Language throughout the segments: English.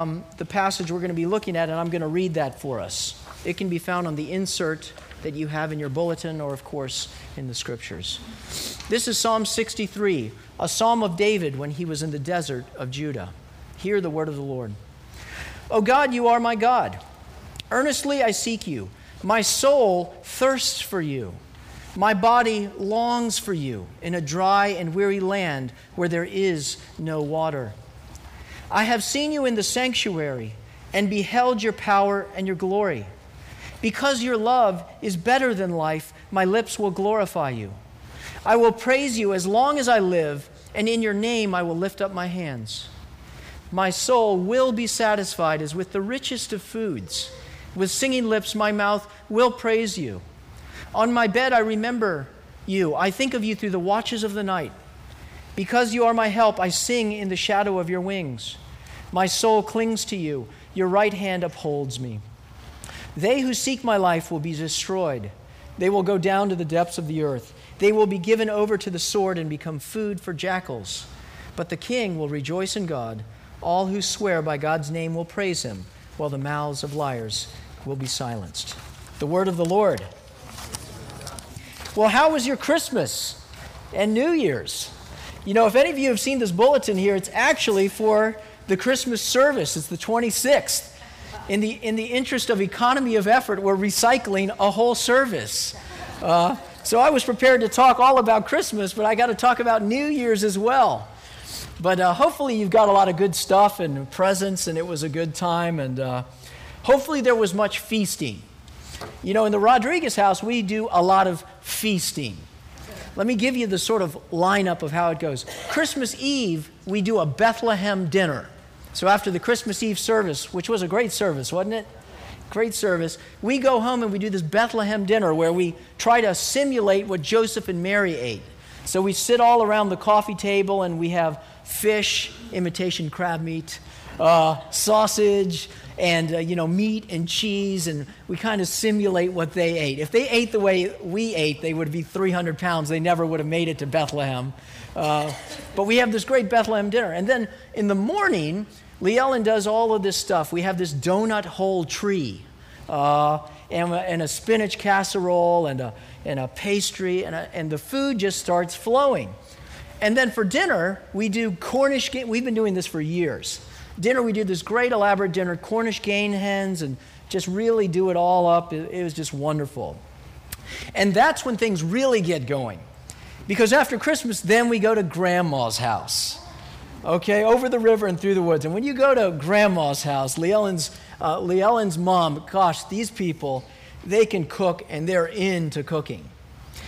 um, the passage we're going to be looking at, and I'm going to read that for us. It can be found on the insert that you have in your bulletin, or of course in the scriptures. This is Psalm 63, a psalm of David when he was in the desert of Judah. Hear the word of the Lord. O God, you are my God. Earnestly I seek you. My soul thirsts for you. My body longs for you in a dry and weary land where there is no water. I have seen you in the sanctuary and beheld your power and your glory. Because your love is better than life, my lips will glorify you. I will praise you as long as I live, and in your name I will lift up my hands. My soul will be satisfied as with the richest of foods. With singing lips, my mouth will praise you. On my bed, I remember you. I think of you through the watches of the night. Because you are my help, I sing in the shadow of your wings. My soul clings to you, your right hand upholds me. They who seek my life will be destroyed. They will go down to the depths of the earth. They will be given over to the sword and become food for jackals. But the king will rejoice in God. All who swear by God's name will praise him, while the mouths of liars will be silenced. The word of the Lord. Well, how was your Christmas and New Year's? You know, if any of you have seen this bulletin here, it's actually for the Christmas service. It's the 26th. In the, in the interest of economy of effort, we're recycling a whole service. Uh, so I was prepared to talk all about Christmas, but I got to talk about New Year's as well. But uh, hopefully, you've got a lot of good stuff and presents, and it was a good time. And uh, hopefully, there was much feasting. You know, in the Rodriguez house, we do a lot of feasting. Let me give you the sort of lineup of how it goes. Christmas Eve, we do a Bethlehem dinner. So after the Christmas Eve service, which was a great service, wasn't it? Great service. We go home and we do this Bethlehem dinner where we try to simulate what Joseph and Mary ate. So we sit all around the coffee table and we have fish, imitation crab meat, uh, sausage, and uh, you know meat and cheese and we kind of simulate what they ate. If they ate the way we ate they would be 300 pounds. They never would have made it to bethlehem. Uh, but we have this great bethlehem dinner. And then in the morning lee ellen does all of this stuff. We have this donut hole tree uh, and, and, a spinach casserole and a, and a pastry and, a, and the food just starts flowing. And then for dinner we do cornish game. we've been doing this for years dinner, we did this great elaborate dinner, Cornish game hens, and just really do it all up. It, it was just wonderful. And that's when things really get going. Because after Christmas, then we go to grandma's house. Okay, over the river and through the woods. And when you go to grandma's house, Lee Ellen's, uh, mom, gosh, these people, they can cook and they're into cooking.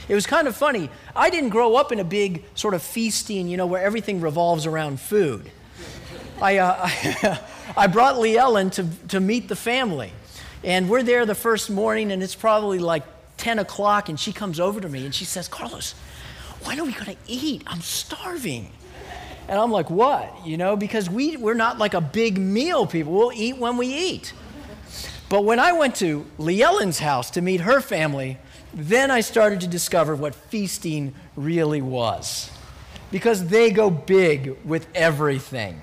It was kind of funny. I didn't grow up in a big sort of feasting, you know, where everything revolves around food. I, uh, I brought Lee Ellen to, to meet the family. And we're there the first morning, and it's probably like 10 o'clock, and she comes over to me and she says, Carlos, when are we going to eat? I'm starving. And I'm like, what? You know, because we, we're not like a big meal people. We'll eat when we eat. But when I went to Lee Ellen's house to meet her family, then I started to discover what feasting really was. Because they go big with everything.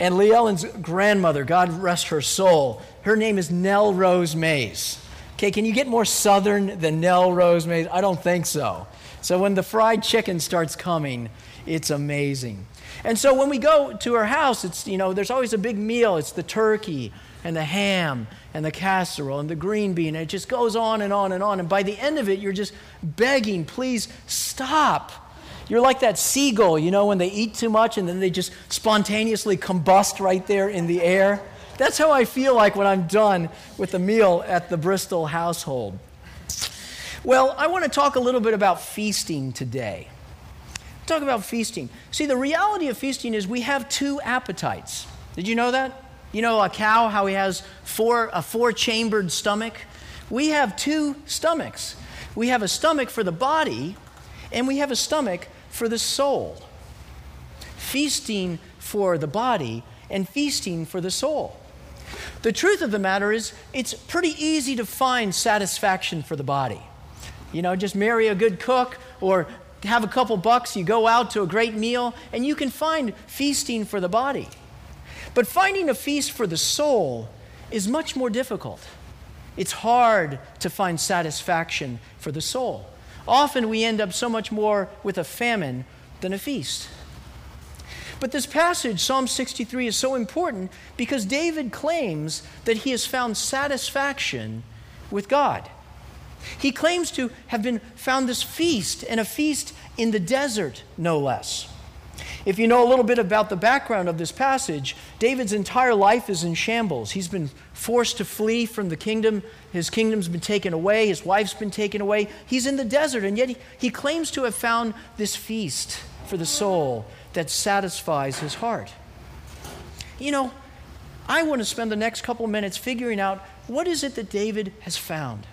And Lee Ellen's grandmother, God rest her soul, her name is Nell Rose Mays. Okay, can you get more southern than Nell Rose Mays? I don't think so. So when the fried chicken starts coming, it's amazing. And so when we go to her house, it's, you know, there's always a big meal. It's the turkey and the ham and the casserole and the green bean. And it just goes on and on and on. And by the end of it, you're just begging, please stop. You're like that seagull, you know, when they eat too much and then they just spontaneously combust right there in the air. That's how I feel like when I'm done with the meal at the Bristol household. Well, I want to talk a little bit about feasting today. Talk about feasting. See, the reality of feasting is we have two appetites. Did you know that? You know, a cow, how he has four, a four chambered stomach? We have two stomachs. We have a stomach for the body, and we have a stomach for the soul. Feasting for the body and feasting for the soul. The truth of the matter is, it's pretty easy to find satisfaction for the body. You know, just marry a good cook or have a couple bucks, you go out to a great meal, and you can find feasting for the body. But finding a feast for the soul is much more difficult. It's hard to find satisfaction for the soul. Often we end up so much more with a famine than a feast. But this passage, Psalm 63, is so important because David claims that he has found satisfaction with God. He claims to have been found this feast, and a feast in the desert, no less. If you know a little bit about the background of this passage, David's entire life is in shambles. He's been forced to flee from the kingdom. His kingdom's been taken away. His wife's been taken away. He's in the desert, and yet he, he claims to have found this feast for the soul that satisfies his heart. You know, I want to spend the next couple minutes figuring out what is it that David has found.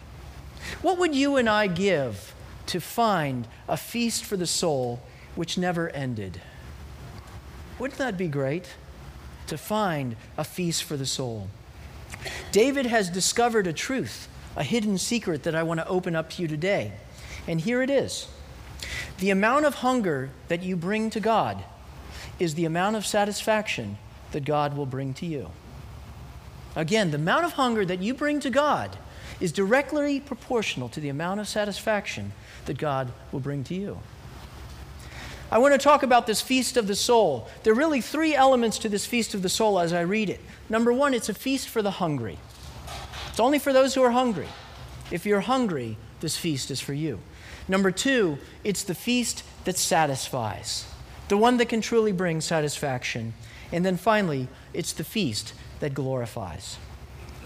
What would you and I give to find a feast for the soul which never ended? Wouldn't that be great? To find a feast for the soul. David has discovered a truth, a hidden secret that I want to open up to you today. And here it is The amount of hunger that you bring to God is the amount of satisfaction that God will bring to you. Again, the amount of hunger that you bring to God is directly proportional to the amount of satisfaction that God will bring to you. I want to talk about this feast of the soul. There are really three elements to this feast of the soul as I read it. Number one, it's a feast for the hungry. It's only for those who are hungry. If you're hungry, this feast is for you. Number two, it's the feast that satisfies, the one that can truly bring satisfaction. And then finally, it's the feast that glorifies.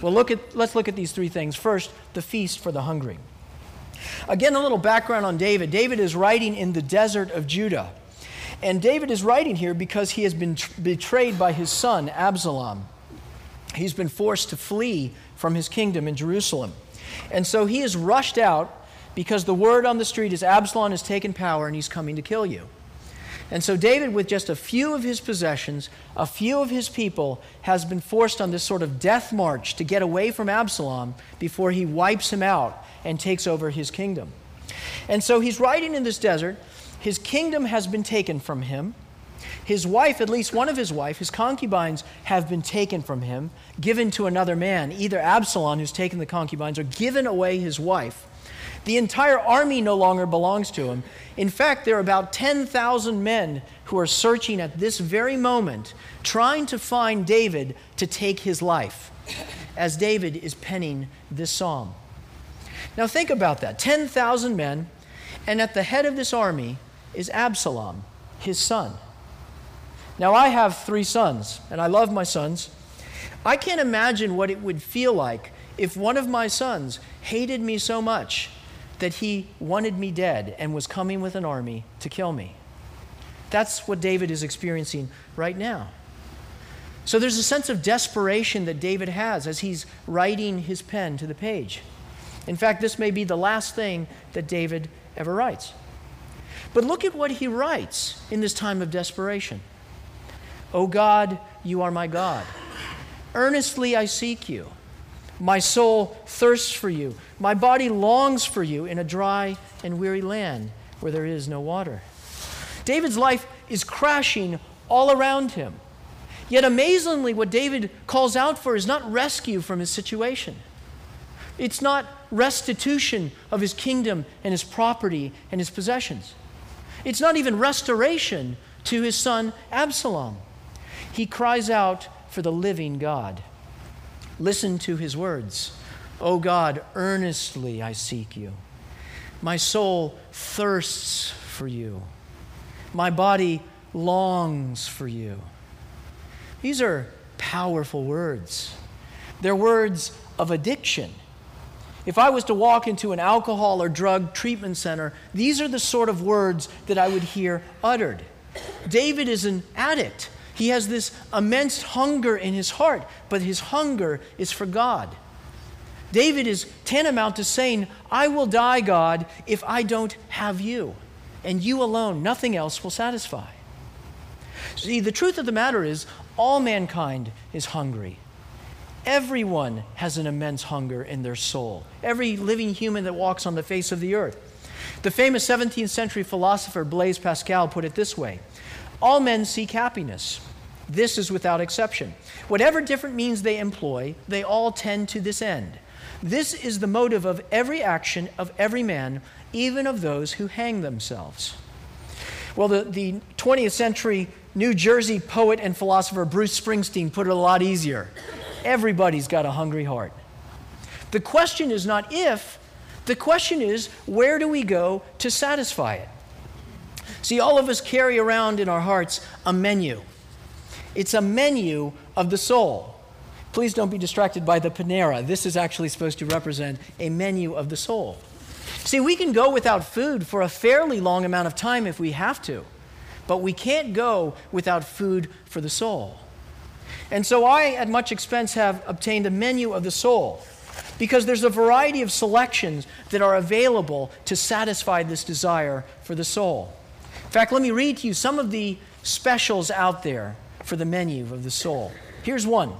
Well, look at, let's look at these three things. First, the feast for the hungry. Again, a little background on David. David is writing in the desert of Judah. And David is writing here because he has been t- betrayed by his son, Absalom. He's been forced to flee from his kingdom in Jerusalem. And so he is rushed out because the word on the street is Absalom has taken power and he's coming to kill you. And so David, with just a few of his possessions, a few of his people, has been forced on this sort of death march to get away from Absalom before he wipes him out and takes over his kingdom. And so he's riding in this desert. His kingdom has been taken from him. His wife, at least one of his wife, his concubines, have been taken from him, given to another man, either Absalom, who's taken the concubines, or given away his wife. The entire army no longer belongs to him. In fact, there are about 10,000 men who are searching at this very moment, trying to find David to take his life, as David is penning this psalm. Now, think about that 10,000 men, and at the head of this army is Absalom, his son. Now, I have three sons, and I love my sons. I can't imagine what it would feel like if one of my sons hated me so much that he wanted me dead and was coming with an army to kill me. That's what David is experiencing right now. So there's a sense of desperation that David has as he's writing his pen to the page. In fact, this may be the last thing that David ever writes. But look at what he writes in this time of desperation. O God, you are my God. Earnestly I seek you. My soul thirsts for you. My body longs for you in a dry and weary land where there is no water. David's life is crashing all around him. Yet amazingly, what David calls out for is not rescue from his situation. It's not restitution of his kingdom and his property and his possessions. It's not even restoration to his son Absalom. He cries out for the living God. Listen to his words. O oh God, earnestly I seek you. My soul thirsts for you. My body longs for you. These are powerful words. They're words of addiction. If I was to walk into an alcohol or drug treatment center, these are the sort of words that I would hear uttered. David is an addict. He has this immense hunger in his heart, but his hunger is for God. David is tantamount to saying, I will die, God, if I don't have you, and you alone, nothing else will satisfy. See, the truth of the matter is, all mankind is hungry. Everyone has an immense hunger in their soul. Every living human that walks on the face of the earth. The famous 17th century philosopher Blaise Pascal put it this way All men seek happiness. This is without exception. Whatever different means they employ, they all tend to this end. This is the motive of every action of every man, even of those who hang themselves. Well, the, the 20th century New Jersey poet and philosopher Bruce Springsteen put it a lot easier. Everybody's got a hungry heart. The question is not if, the question is where do we go to satisfy it? See, all of us carry around in our hearts a menu. It's a menu of the soul. Please don't be distracted by the Panera. This is actually supposed to represent a menu of the soul. See, we can go without food for a fairly long amount of time if we have to, but we can't go without food for the soul. And so I, at much expense, have obtained a menu of the soul because there's a variety of selections that are available to satisfy this desire for the soul. Fact, let me read to you some of the specials out there for the menu of the soul. Here's one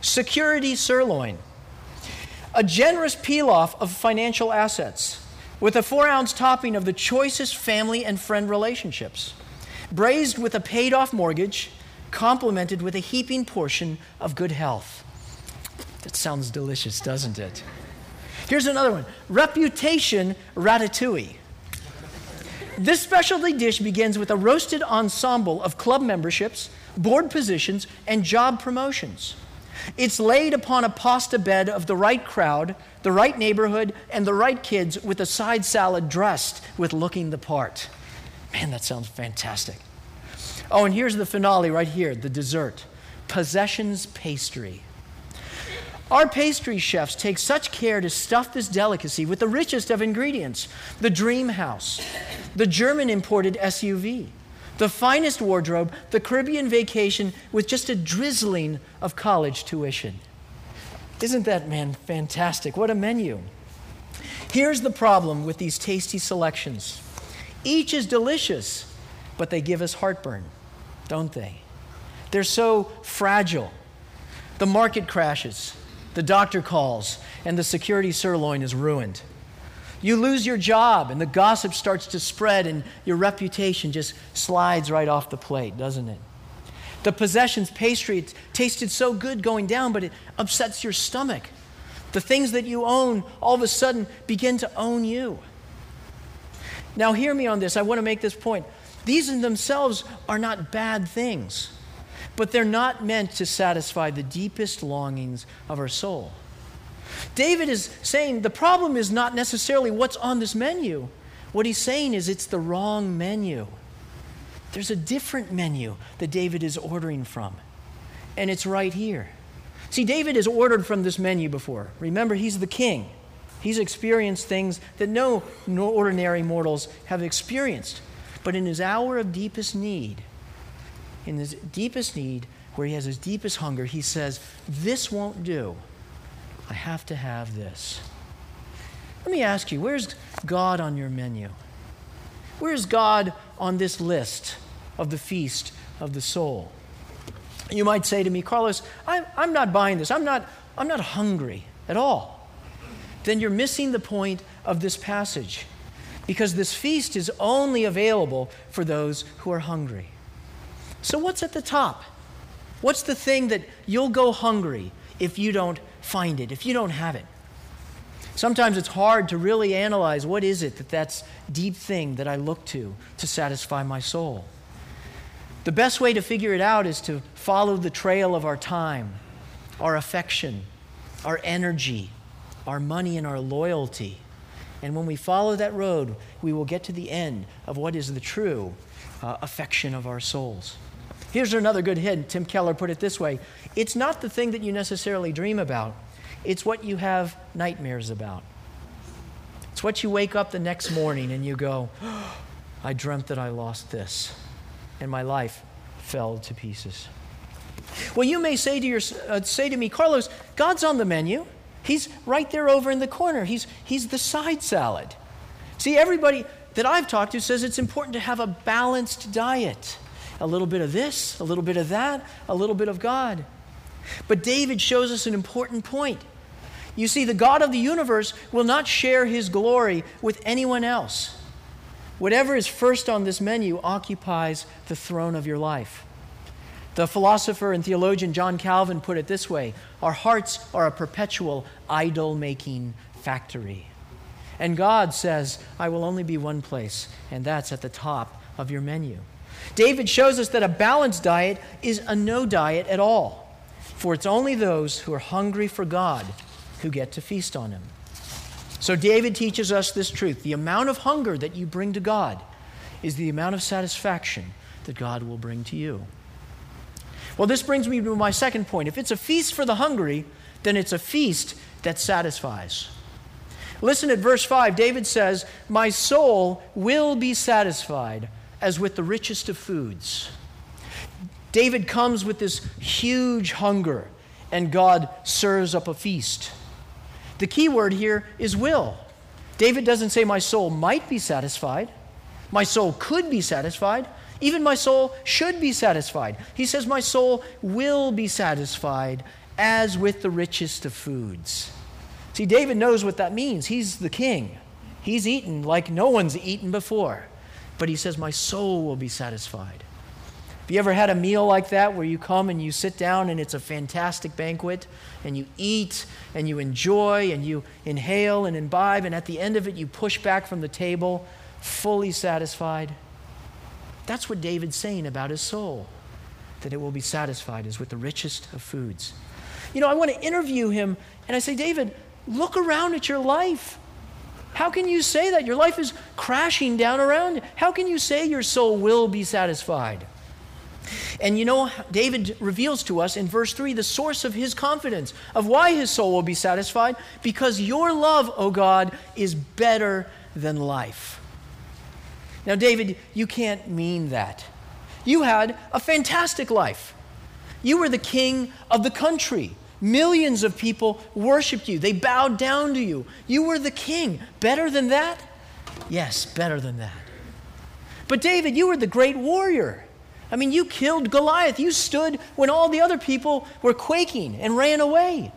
security sirloin, a generous pilaf of financial assets with a four ounce topping of the choicest family and friend relationships, braised with a paid off mortgage, complemented with a heaping portion of good health. That sounds delicious, doesn't it? Here's another one reputation ratatouille. This specialty dish begins with a roasted ensemble of club memberships, board positions, and job promotions. It's laid upon a pasta bed of the right crowd, the right neighborhood, and the right kids with a side salad dressed with looking the part. Man, that sounds fantastic. Oh, and here's the finale right here the dessert possessions pastry. Our pastry chefs take such care to stuff this delicacy with the richest of ingredients the dream house, the German imported SUV, the finest wardrobe, the Caribbean vacation with just a drizzling of college tuition. Isn't that, man, fantastic? What a menu. Here's the problem with these tasty selections each is delicious, but they give us heartburn, don't they? They're so fragile. The market crashes, the doctor calls, and the security sirloin is ruined. You lose your job, and the gossip starts to spread, and your reputation just slides right off the plate, doesn't it? The possessions pastry it tasted so good going down, but it upsets your stomach. The things that you own all of a sudden begin to own you. Now, hear me on this. I want to make this point. These in themselves are not bad things but they're not meant to satisfy the deepest longings of our soul. David is saying the problem is not necessarily what's on this menu. What he's saying is it's the wrong menu. There's a different menu that David is ordering from, and it's right here. See, David has ordered from this menu before. Remember, he's the king. He's experienced things that no ordinary mortals have experienced. But in his hour of deepest need, in his deepest need, where he has his deepest hunger, he says, This won't do. I have to have this. Let me ask you, where's God on your menu? Where's God on this list of the feast of the soul? You might say to me, Carlos, I'm, I'm not buying this. I'm not, I'm not hungry at all. Then you're missing the point of this passage because this feast is only available for those who are hungry. So, what's at the top? What's the thing that you'll go hungry if you don't find it, if you don't have it? Sometimes it's hard to really analyze what is it that that's deep thing that I look to to satisfy my soul. The best way to figure it out is to follow the trail of our time, our affection, our energy, our money, and our loyalty. And when we follow that road, we will get to the end of what is the true uh, affection of our souls. Here's another good hint. Tim Keller put it this way It's not the thing that you necessarily dream about, it's what you have nightmares about. It's what you wake up the next morning and you go, I dreamt that I lost this, and my life fell to pieces. Well, you may say to, your, uh, say to me, Carlos, God's on the menu. He's right there over in the corner. He's, he's the side salad. See, everybody that I've talked to says it's important to have a balanced diet a little bit of this, a little bit of that, a little bit of God. But David shows us an important point. You see, the God of the universe will not share his glory with anyone else. Whatever is first on this menu occupies the throne of your life. The philosopher and theologian John Calvin put it this way Our hearts are a perpetual idol making factory. And God says, I will only be one place, and that's at the top of your menu. David shows us that a balanced diet is a no diet at all, for it's only those who are hungry for God who get to feast on Him. So David teaches us this truth the amount of hunger that you bring to God is the amount of satisfaction that God will bring to you. Well, this brings me to my second point. If it's a feast for the hungry, then it's a feast that satisfies. Listen at verse 5. David says, My soul will be satisfied as with the richest of foods. David comes with this huge hunger, and God serves up a feast. The key word here is will. David doesn't say, My soul might be satisfied, my soul could be satisfied. Even my soul should be satisfied. He says, My soul will be satisfied as with the richest of foods. See, David knows what that means. He's the king. He's eaten like no one's eaten before. But he says, My soul will be satisfied. Have you ever had a meal like that where you come and you sit down and it's a fantastic banquet and you eat and you enjoy and you inhale and imbibe and at the end of it you push back from the table fully satisfied? That's what David's saying about his soul, that it will be satisfied as with the richest of foods. You know, I want to interview him, and I say, David, look around at your life. How can you say that? Your life is crashing down around. How can you say your soul will be satisfied? And you know, David reveals to us in verse 3 the source of his confidence, of why his soul will be satisfied, because your love, O God, is better than life. Now, David, you can't mean that. You had a fantastic life. You were the king of the country. Millions of people worshiped you, they bowed down to you. You were the king. Better than that? Yes, better than that. But, David, you were the great warrior. I mean, you killed Goliath. You stood when all the other people were quaking and ran away.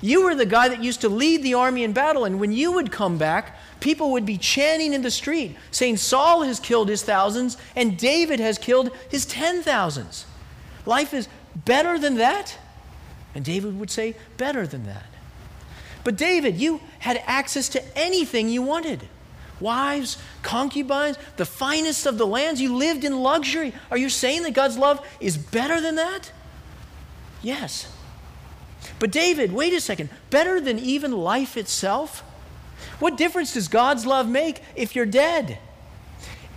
You were the guy that used to lead the army in battle, and when you would come back, people would be chanting in the street, saying, Saul has killed his thousands and David has killed his ten thousands. Life is better than that. And David would say, better than that. But David, you had access to anything you wanted wives, concubines, the finest of the lands. You lived in luxury. Are you saying that God's love is better than that? Yes. But David, wait a second, better than even life itself? What difference does God's love make if you're dead?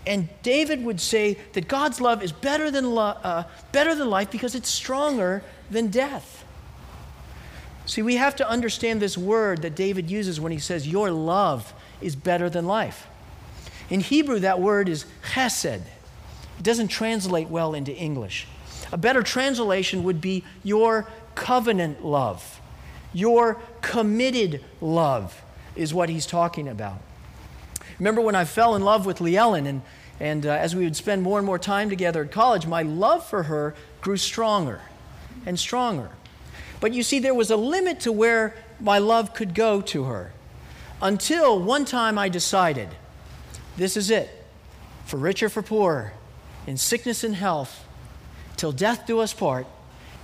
And David would say that God's love is better than, lo- uh, better than life because it's stronger than death. See, we have to understand this word that David uses when he says, Your love is better than life. In Hebrew, that word is chesed. It doesn't translate well into English. A better translation would be your covenant love, your committed love is what he's talking about. Remember when I fell in love with Lee Ellen, and, and uh, as we would spend more and more time together at college, my love for her grew stronger and stronger. But you see, there was a limit to where my love could go to her until one time I decided this is it, for rich or for poor, in sickness and health, till death do us part.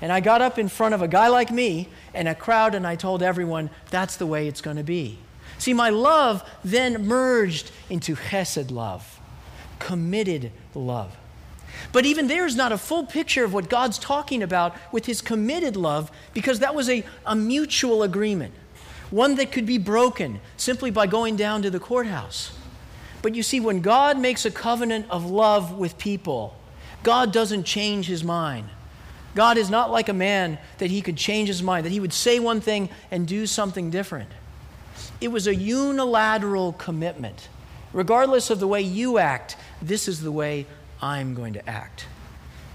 And I got up in front of a guy like me and a crowd, and I told everyone that's the way it's going to be. See, my love then merged into chesed love, committed love. But even there is not a full picture of what God's talking about with his committed love because that was a, a mutual agreement, one that could be broken simply by going down to the courthouse. But you see, when God makes a covenant of love with people, God doesn't change his mind. God is not like a man that he could change his mind, that he would say one thing and do something different. It was a unilateral commitment. Regardless of the way you act, this is the way I'm going to act.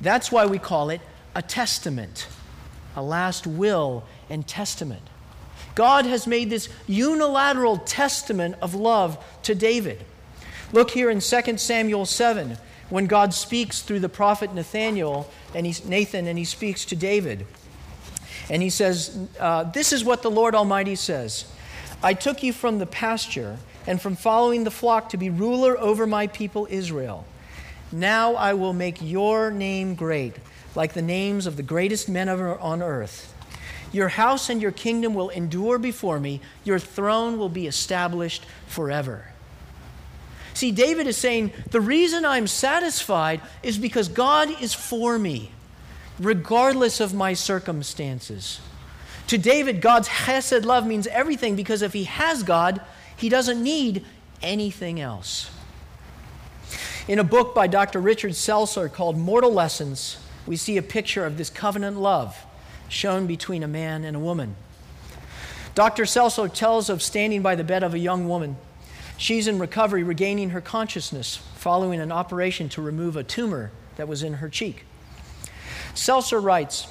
That's why we call it a testament, a last will and testament. God has made this unilateral testament of love to David. Look here in 2 Samuel 7 when God speaks through the prophet Nathaniel and he, Nathan and he speaks to David. And he says, uh, This is what the Lord Almighty says I took you from the pasture and from following the flock to be ruler over my people Israel. Now I will make your name great, like the names of the greatest men on earth. Your house and your kingdom will endure before me, your throne will be established forever. See, David is saying, The reason I'm satisfied is because God is for me, regardless of my circumstances. To David, God's Hesed love means everything because if he has God, he doesn't need anything else. In a book by Dr. Richard Selzer called Mortal Lessons, we see a picture of this covenant love shown between a man and a woman. Dr. Selzer tells of standing by the bed of a young woman. She's in recovery, regaining her consciousness following an operation to remove a tumor that was in her cheek. Selzer writes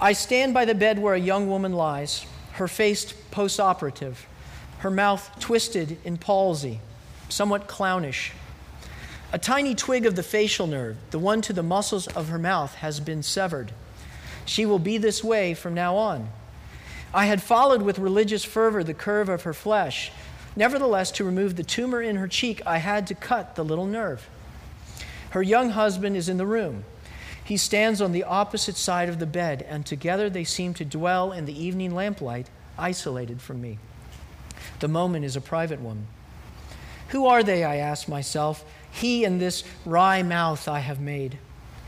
I stand by the bed where a young woman lies, her face post operative, her mouth twisted in palsy, somewhat clownish. A tiny twig of the facial nerve, the one to the muscles of her mouth, has been severed. She will be this way from now on. I had followed with religious fervor the curve of her flesh. Nevertheless, to remove the tumor in her cheek, I had to cut the little nerve. Her young husband is in the room. He stands on the opposite side of the bed, and together they seem to dwell in the evening lamplight, isolated from me. The moment is a private one. Who are they, I ask myself, he and this wry mouth I have made,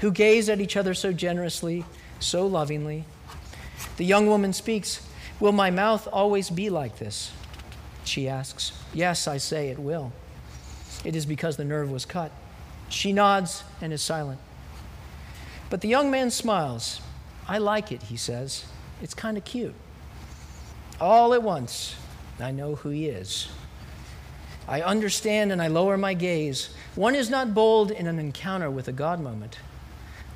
who gaze at each other so generously, so lovingly? The young woman speaks, Will my mouth always be like this? She asks. Yes, I say it will. It is because the nerve was cut. She nods and is silent. But the young man smiles. I like it, he says. It's kind of cute. All at once, I know who he is. I understand and I lower my gaze. One is not bold in an encounter with a God moment.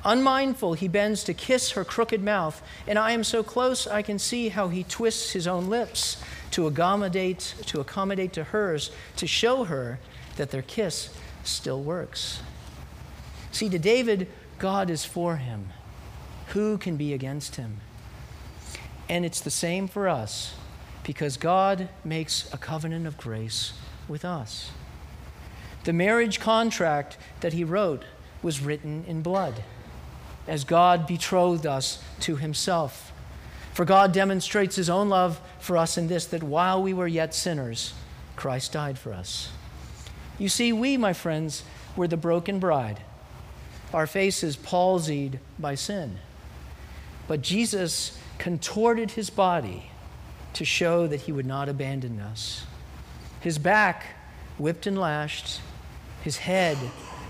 Unmindful, he bends to kiss her crooked mouth, and I am so close I can see how he twists his own lips to accommodate to accommodate to hers, to show her that their kiss still works. See, to David, God is for him. Who can be against him? And it's the same for us because God makes a covenant of grace with us. The marriage contract that he wrote was written in blood as God betrothed us to himself. For God demonstrates his own love for us in this that while we were yet sinners, Christ died for us. You see, we, my friends, were the broken bride our faces palsied by sin. But Jesus contorted his body to show that he would not abandon us. His back whipped and lashed, his head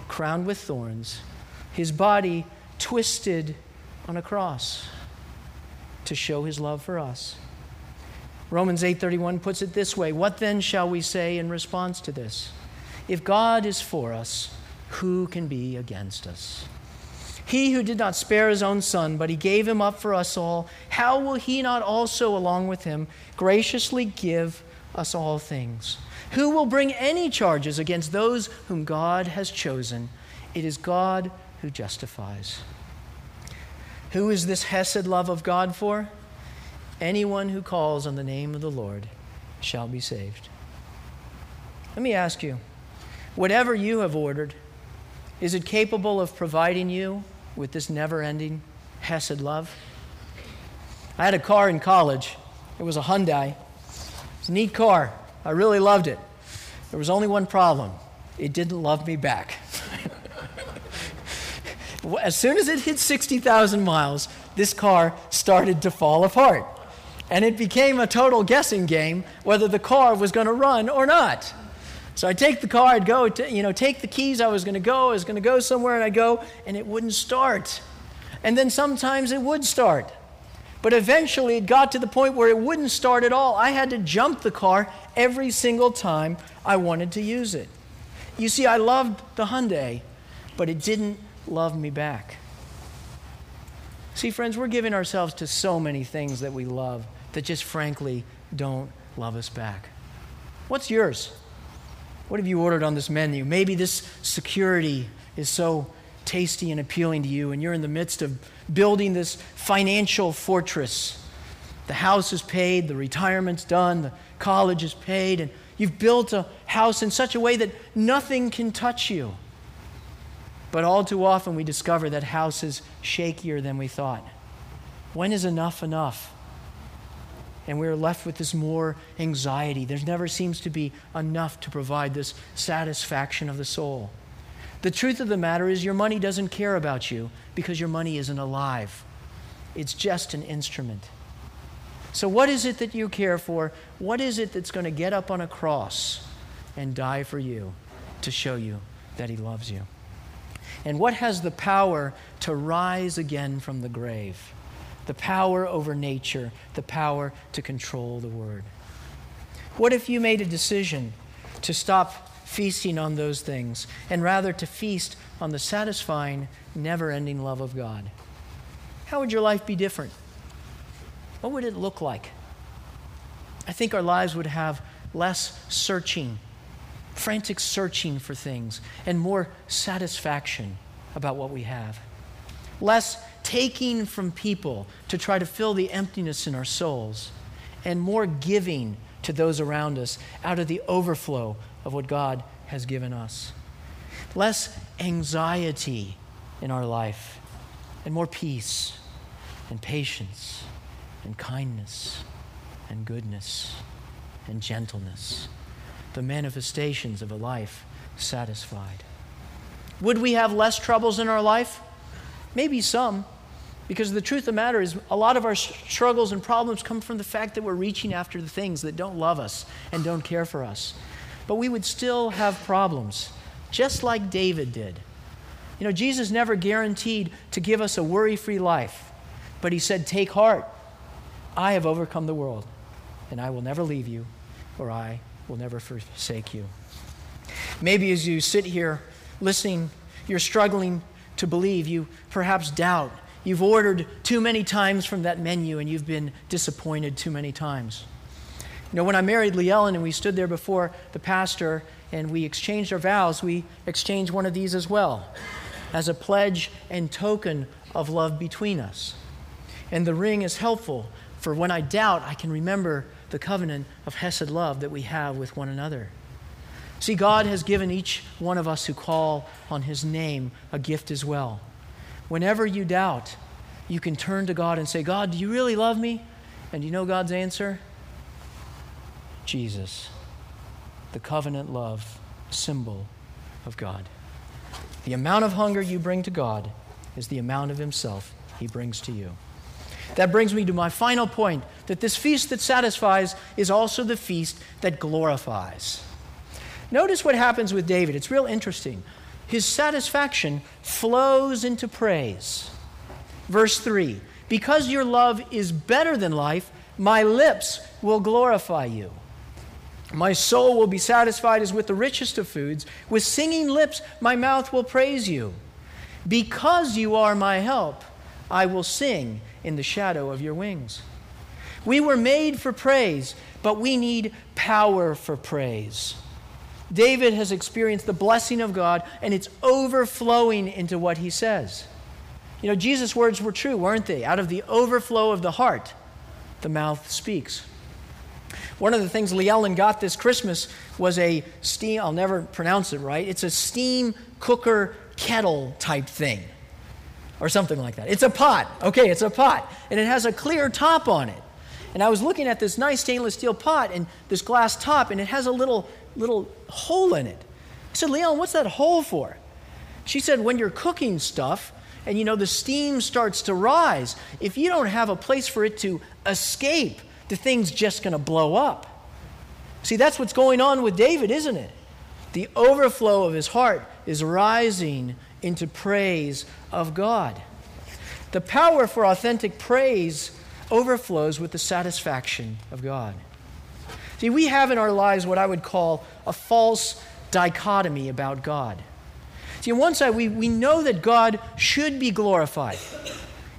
crowned with thorns, his body twisted on a cross to show his love for us. Romans 8:31 puts it this way, what then shall we say in response to this? If God is for us, who can be against us? He who did not spare his own son, but he gave him up for us all, how will he not also, along with him, graciously give us all things? Who will bring any charges against those whom God has chosen? It is God who justifies. Who is this Hesed love of God for? Anyone who calls on the name of the Lord shall be saved. Let me ask you whatever you have ordered, is it capable of providing you with this never ending Hesed love? I had a car in college. It was a Hyundai. Neat car. I really loved it. There was only one problem it didn't love me back. as soon as it hit 60,000 miles, this car started to fall apart. And it became a total guessing game whether the car was going to run or not. So I'd take the car, I'd go, to, you know, take the keys, I was going to go, I was going to go somewhere, and I'd go, and it wouldn't start. And then sometimes it would start. But eventually it got to the point where it wouldn't start at all. I had to jump the car every single time I wanted to use it. You see, I loved the Hyundai, but it didn't love me back. See, friends, we're giving ourselves to so many things that we love that just frankly don't love us back. What's yours? What have you ordered on this menu? Maybe this security is so tasty and appealing to you, and you're in the midst of building this financial fortress. The house is paid, the retirement's done, the college is paid, and you've built a house in such a way that nothing can touch you. But all too often we discover that house is shakier than we thought. When is enough enough? And we're left with this more anxiety. There never seems to be enough to provide this satisfaction of the soul. The truth of the matter is, your money doesn't care about you because your money isn't alive. It's just an instrument. So, what is it that you care for? What is it that's going to get up on a cross and die for you to show you that He loves you? And what has the power to rise again from the grave? The power over nature, the power to control the word. What if you made a decision to stop feasting on those things and rather to feast on the satisfying, never ending love of God? How would your life be different? What would it look like? I think our lives would have less searching frantic searching for things, and more satisfaction about what we have. Less taking from people to try to fill the emptiness in our souls, and more giving to those around us out of the overflow of what God has given us. Less anxiety in our life, and more peace, and patience, and kindness, and goodness, and gentleness the manifestations of a life satisfied. Would we have less troubles in our life? Maybe some, because the truth of the matter is, a lot of our struggles and problems come from the fact that we're reaching after the things that don't love us and don't care for us. But we would still have problems, just like David did. You know, Jesus never guaranteed to give us a worry free life, but he said, Take heart. I have overcome the world, and I will never leave you, or I will never forsake you. Maybe as you sit here listening, you're struggling to believe. You perhaps doubt. You've ordered too many times from that menu and you've been disappointed too many times. You know, when I married Lee Ellen and we stood there before the pastor and we exchanged our vows, we exchanged one of these as well as a pledge and token of love between us. And the ring is helpful for when I doubt, I can remember the covenant of Hesed love that we have with one another. See, God has given each one of us who call on His name a gift as well. Whenever you doubt, you can turn to God and say, God, do you really love me? And you know God's answer? Jesus, the covenant love symbol of God. The amount of hunger you bring to God is the amount of Himself He brings to you. That brings me to my final point that this feast that satisfies is also the feast that glorifies. Notice what happens with David. It's real interesting. His satisfaction flows into praise. Verse 3 Because your love is better than life, my lips will glorify you. My soul will be satisfied as with the richest of foods. With singing lips, my mouth will praise you. Because you are my help, I will sing in the shadow of your wings. We were made for praise, but we need power for praise. David has experienced the blessing of God, and it's overflowing into what he says. You know, Jesus' words were true, weren't they? Out of the overflow of the heart, the mouth speaks. One of the things Lee got this Christmas was a steam, I'll never pronounce it right, it's a steam cooker kettle type thing or something like that. It's a pot. Okay, it's a pot. And it has a clear top on it. And I was looking at this nice stainless steel pot and this glass top, and it has a little, little hole in it. I said, Leon, what's that hole for? She said, when you're cooking stuff and you know the steam starts to rise, if you don't have a place for it to escape, the thing's just going to blow up. See, that's what's going on with David, isn't it? The overflow of his heart is rising into praise of God. The power for authentic praise overflows with the satisfaction of God. See, we have in our lives what I would call a false dichotomy about God. See, on one side, we, we know that God should be glorified.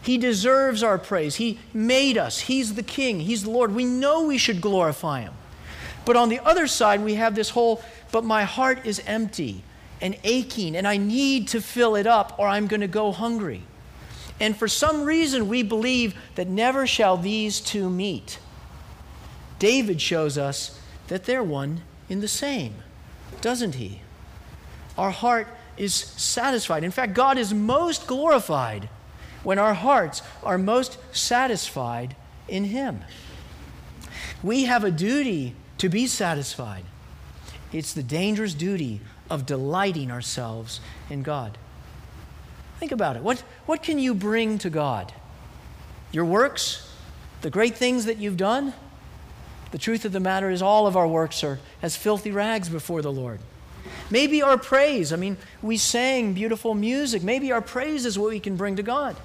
He deserves our praise. He made us. He's the King. He's the Lord. We know we should glorify Him. But on the other side, we have this whole, but my heart is empty and aching, and I need to fill it up or I'm going to go hungry. And for some reason, we believe that never shall these two meet. David shows us that they're one in the same, doesn't he? Our heart is satisfied. In fact, God is most glorified when our hearts are most satisfied in Him. We have a duty to be satisfied. It's the dangerous duty of delighting ourselves in God. Think about it. What, what can you bring to God? Your works? The great things that you've done? The truth of the matter is, all of our works are as filthy rags before the Lord. Maybe our praise, I mean, we sang beautiful music. Maybe our praise is what we can bring to God.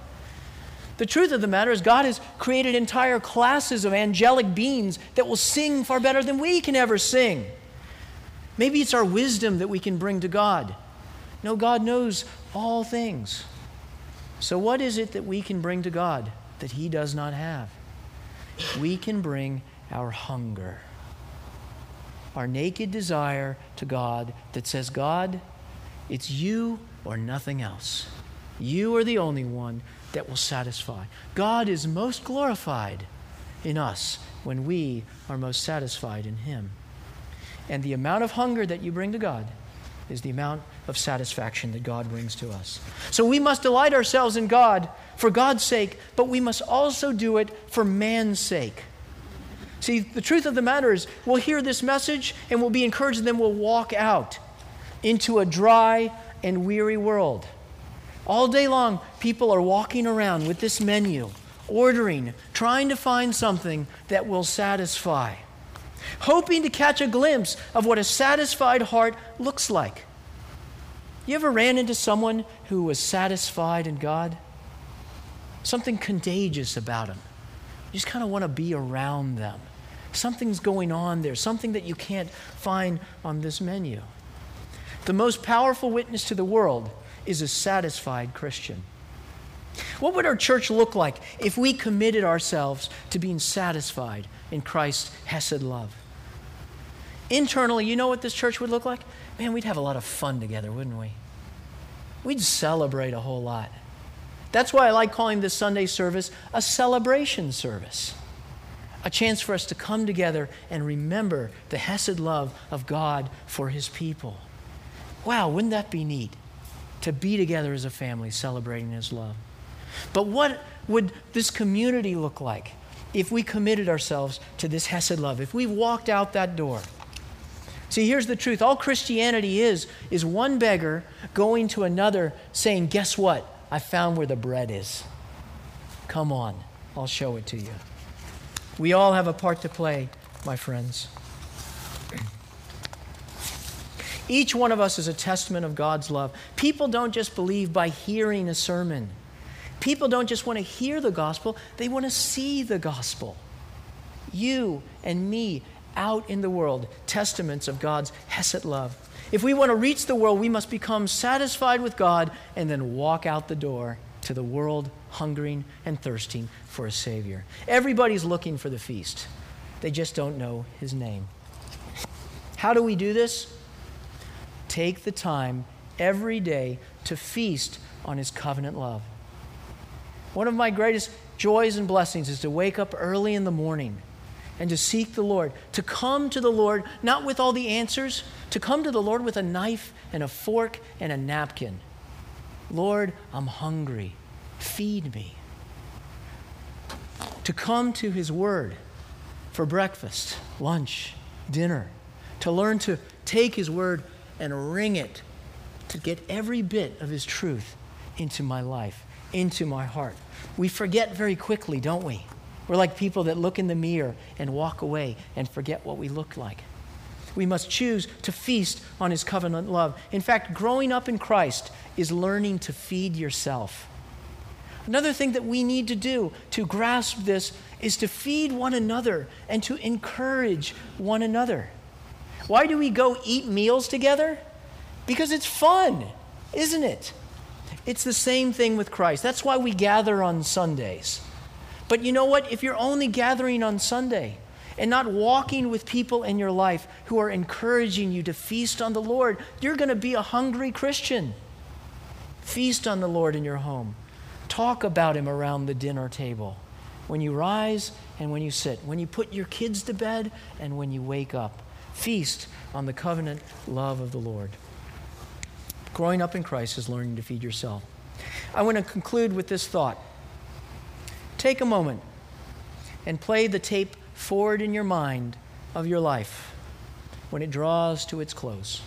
The truth of the matter is, God has created entire classes of angelic beings that will sing far better than we can ever sing. Maybe it's our wisdom that we can bring to God. No, God knows all things. So, what is it that we can bring to God that He does not have? We can bring our hunger, our naked desire to God that says, God, it's you or nothing else. You are the only one that will satisfy. God is most glorified in us when we are most satisfied in Him. And the amount of hunger that you bring to God is the amount of satisfaction that God brings to us. So we must delight ourselves in God for God's sake, but we must also do it for man's sake. See, the truth of the matter is, we'll hear this message and we'll be encouraged, and then we'll walk out into a dry and weary world. All day long, people are walking around with this menu, ordering, trying to find something that will satisfy hoping to catch a glimpse of what a satisfied heart looks like. You ever ran into someone who was satisfied in God? Something contagious about them. You just kind of want to be around them. Something's going on there, something that you can't find on this menu. The most powerful witness to the world is a satisfied Christian. What would our church look like if we committed ourselves to being satisfied in Christ's Hesed love? Internally, you know what this church would look like? Man, we'd have a lot of fun together, wouldn't we? We'd celebrate a whole lot. That's why I like calling this Sunday service a celebration service. A chance for us to come together and remember the Hesed love of God for his people. Wow, wouldn't that be neat to be together as a family celebrating his love? But what would this community look like if we committed ourselves to this Hesed love? If we walked out that door? See, here's the truth. All Christianity is, is one beggar going to another saying, Guess what? I found where the bread is. Come on, I'll show it to you. We all have a part to play, my friends. Each one of us is a testament of God's love. People don't just believe by hearing a sermon. People don't just want to hear the gospel, they want to see the gospel. You and me out in the world, testaments of God's Hesed love. If we want to reach the world, we must become satisfied with God and then walk out the door to the world hungering and thirsting for a Savior. Everybody's looking for the feast, they just don't know His name. How do we do this? Take the time every day to feast on His covenant love. One of my greatest joys and blessings is to wake up early in the morning and to seek the Lord, to come to the Lord not with all the answers, to come to the Lord with a knife and a fork and a napkin. Lord, I'm hungry. Feed me. To come to His Word for breakfast, lunch, dinner. To learn to take His Word and wring it, to get every bit of His truth into my life, into my heart. We forget very quickly, don't we? We're like people that look in the mirror and walk away and forget what we look like. We must choose to feast on his covenant love. In fact, growing up in Christ is learning to feed yourself. Another thing that we need to do to grasp this is to feed one another and to encourage one another. Why do we go eat meals together? Because it's fun, isn't it? It's the same thing with Christ. That's why we gather on Sundays. But you know what? If you're only gathering on Sunday and not walking with people in your life who are encouraging you to feast on the Lord, you're going to be a hungry Christian. Feast on the Lord in your home. Talk about Him around the dinner table. When you rise and when you sit, when you put your kids to bed and when you wake up. Feast on the covenant love of the Lord. Growing up in Christ is learning to feed yourself. I want to conclude with this thought. Take a moment and play the tape forward in your mind of your life when it draws to its close.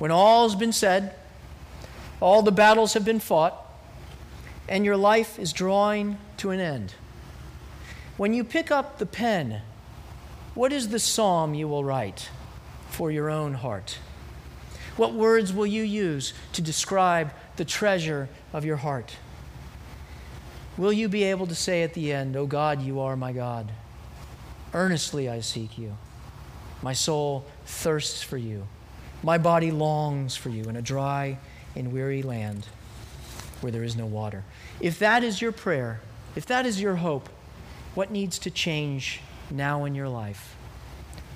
When all's been said, all the battles have been fought, and your life is drawing to an end. When you pick up the pen, what is the psalm you will write for your own heart? What words will you use to describe the treasure of your heart? Will you be able to say at the end, O oh God, you are my God? Earnestly I seek you. My soul thirsts for you. My body longs for you in a dry and weary land where there is no water. If that is your prayer, if that is your hope, what needs to change now in your life?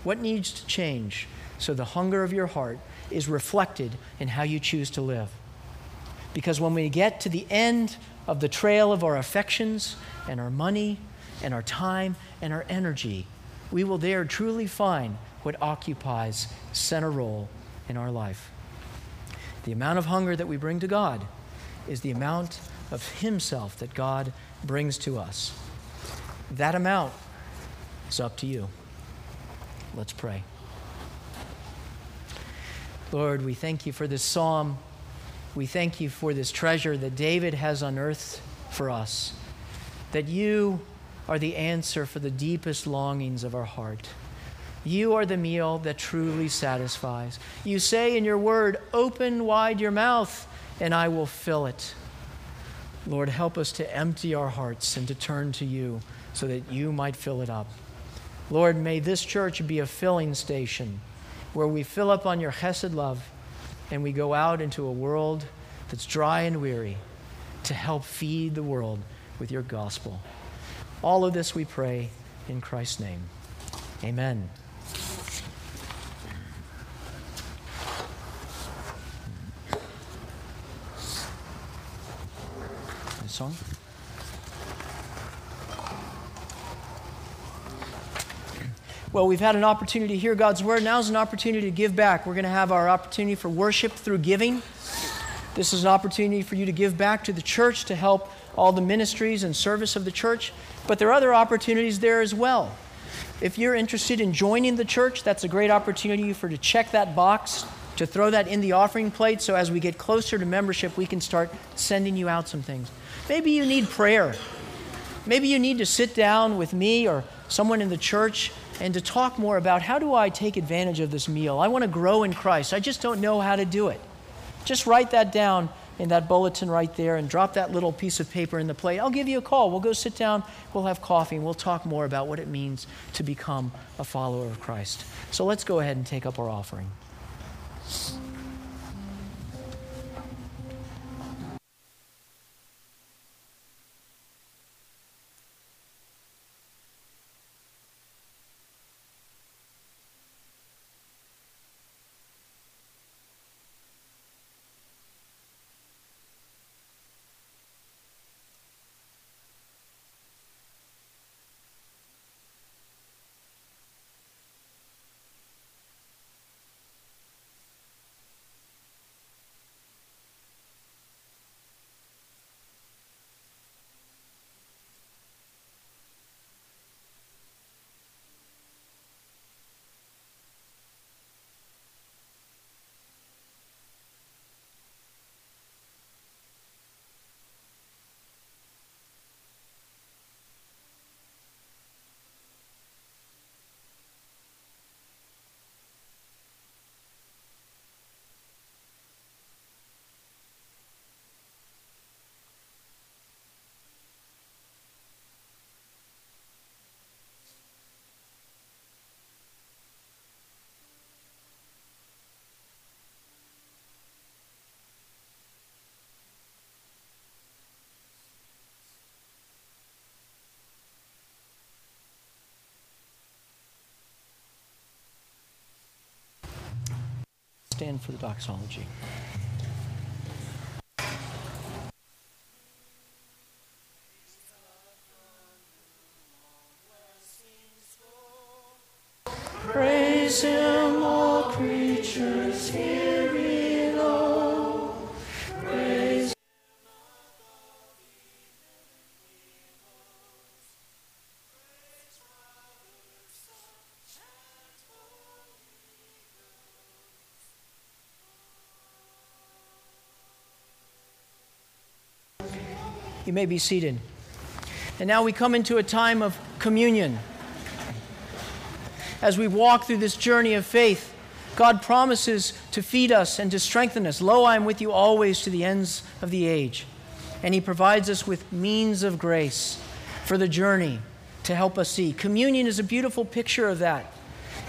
What needs to change so the hunger of your heart is reflected in how you choose to live? Because when we get to the end of the trail of our affections and our money and our time and our energy, we will there truly find what occupies center role in our life. The amount of hunger that we bring to God is the amount of Himself that God brings to us. That amount is up to you. Let's pray. Lord, we thank you for this psalm. We thank you for this treasure that David has unearthed for us, that you are the answer for the deepest longings of our heart. You are the meal that truly satisfies. You say in your word, Open wide your mouth, and I will fill it. Lord, help us to empty our hearts and to turn to you so that you might fill it up. Lord, may this church be a filling station where we fill up on your chesed love and we go out into a world that's dry and weary to help feed the world with your gospel. All of this we pray in Christ's name. Amen. song. Well, we've had an opportunity to hear God's word. Now is an opportunity to give back. We're going to have our opportunity for worship through giving. This is an opportunity for you to give back to the church to help all the ministries and service of the church. But there are other opportunities there as well. If you're interested in joining the church, that's a great opportunity for to check that box, to throw that in the offering plate so as we get closer to membership, we can start sending you out some things. Maybe you need prayer. Maybe you need to sit down with me or someone in the church and to talk more about how do I take advantage of this meal? I want to grow in Christ. I just don't know how to do it. Just write that down in that bulletin right there and drop that little piece of paper in the plate. I'll give you a call. We'll go sit down, we'll have coffee, and we'll talk more about what it means to become a follower of Christ. So let's go ahead and take up our offering. For the doxology. Praise him, all creatures, hear You may be seated. And now we come into a time of communion. As we walk through this journey of faith, God promises to feed us and to strengthen us. Lo, I am with you always to the ends of the age. And He provides us with means of grace for the journey to help us see. Communion is a beautiful picture of that.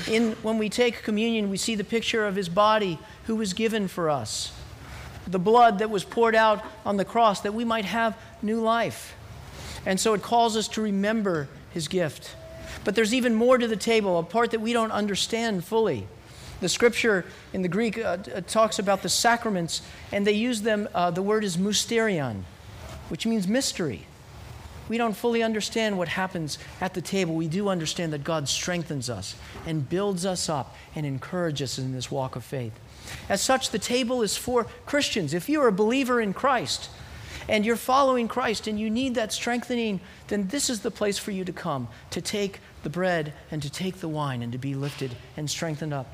In, when we take communion, we see the picture of His body who was given for us the blood that was poured out on the cross that we might have new life. And so it calls us to remember his gift. But there's even more to the table, a part that we don't understand fully. The scripture in the Greek uh, uh talks about the sacraments, and they use them, uh, the word is mysterion, which means mystery. We don't fully understand what happens at the table. We do understand that God strengthens us and builds us up and encourages us in this walk of faith. As such, the table is for Christians. If you're a believer in Christ and you're following Christ and you need that strengthening, then this is the place for you to come to take the bread and to take the wine and to be lifted and strengthened up.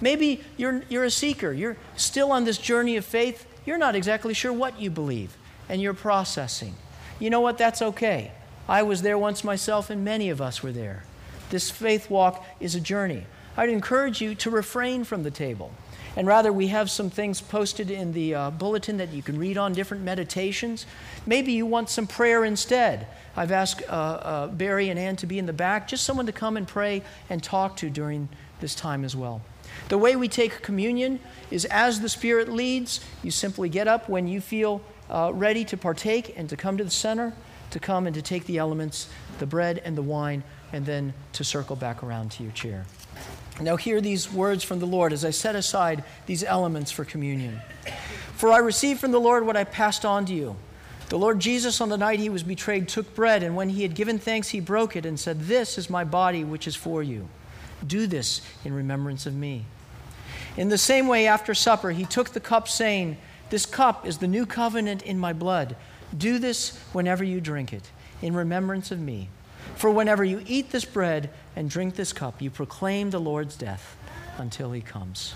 Maybe you're, you're a seeker, you're still on this journey of faith, you're not exactly sure what you believe, and you're processing. You know what? That's okay. I was there once myself, and many of us were there. This faith walk is a journey. I'd encourage you to refrain from the table. And rather, we have some things posted in the uh, bulletin that you can read on, different meditations. Maybe you want some prayer instead. I've asked uh, uh, Barry and Ann to be in the back, just someone to come and pray and talk to during this time as well. The way we take communion is as the Spirit leads, you simply get up when you feel uh, ready to partake and to come to the center, to come and to take the elements, the bread and the wine, and then to circle back around to your chair. Now, hear these words from the Lord as I set aside these elements for communion. For I received from the Lord what I passed on to you. The Lord Jesus, on the night he was betrayed, took bread, and when he had given thanks, he broke it and said, This is my body, which is for you. Do this in remembrance of me. In the same way, after supper, he took the cup, saying, This cup is the new covenant in my blood. Do this whenever you drink it, in remembrance of me. For whenever you eat this bread and drink this cup, you proclaim the Lord's death until he comes.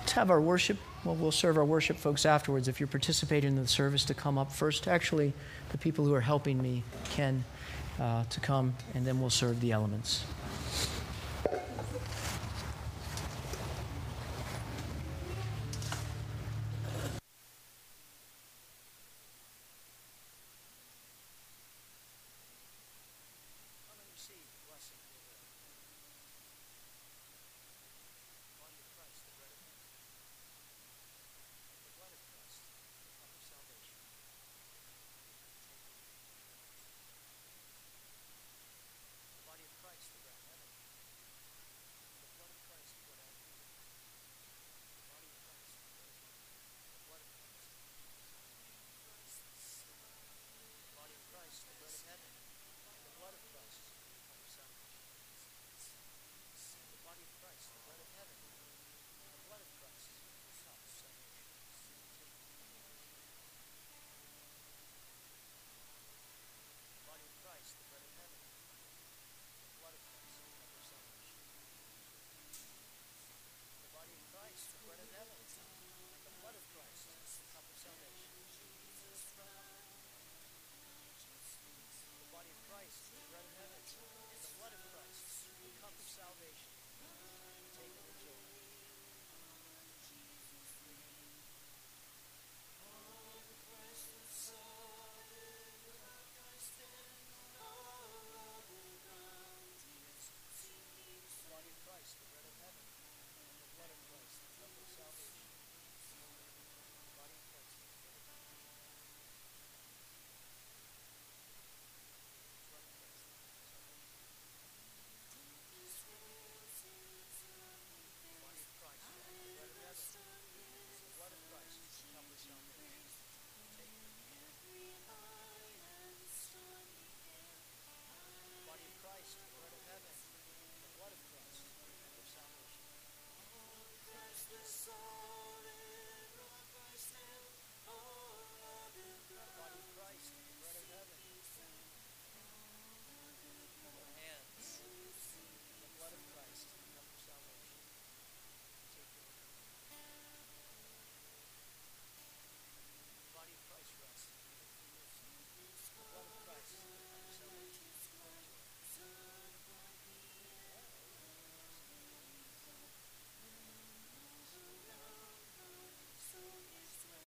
Let's have our worship. Well, we'll serve our worship folks afterwards. If you're participating in the service, to come up first. Actually, the people who are helping me can uh, to come, and then we'll serve the elements.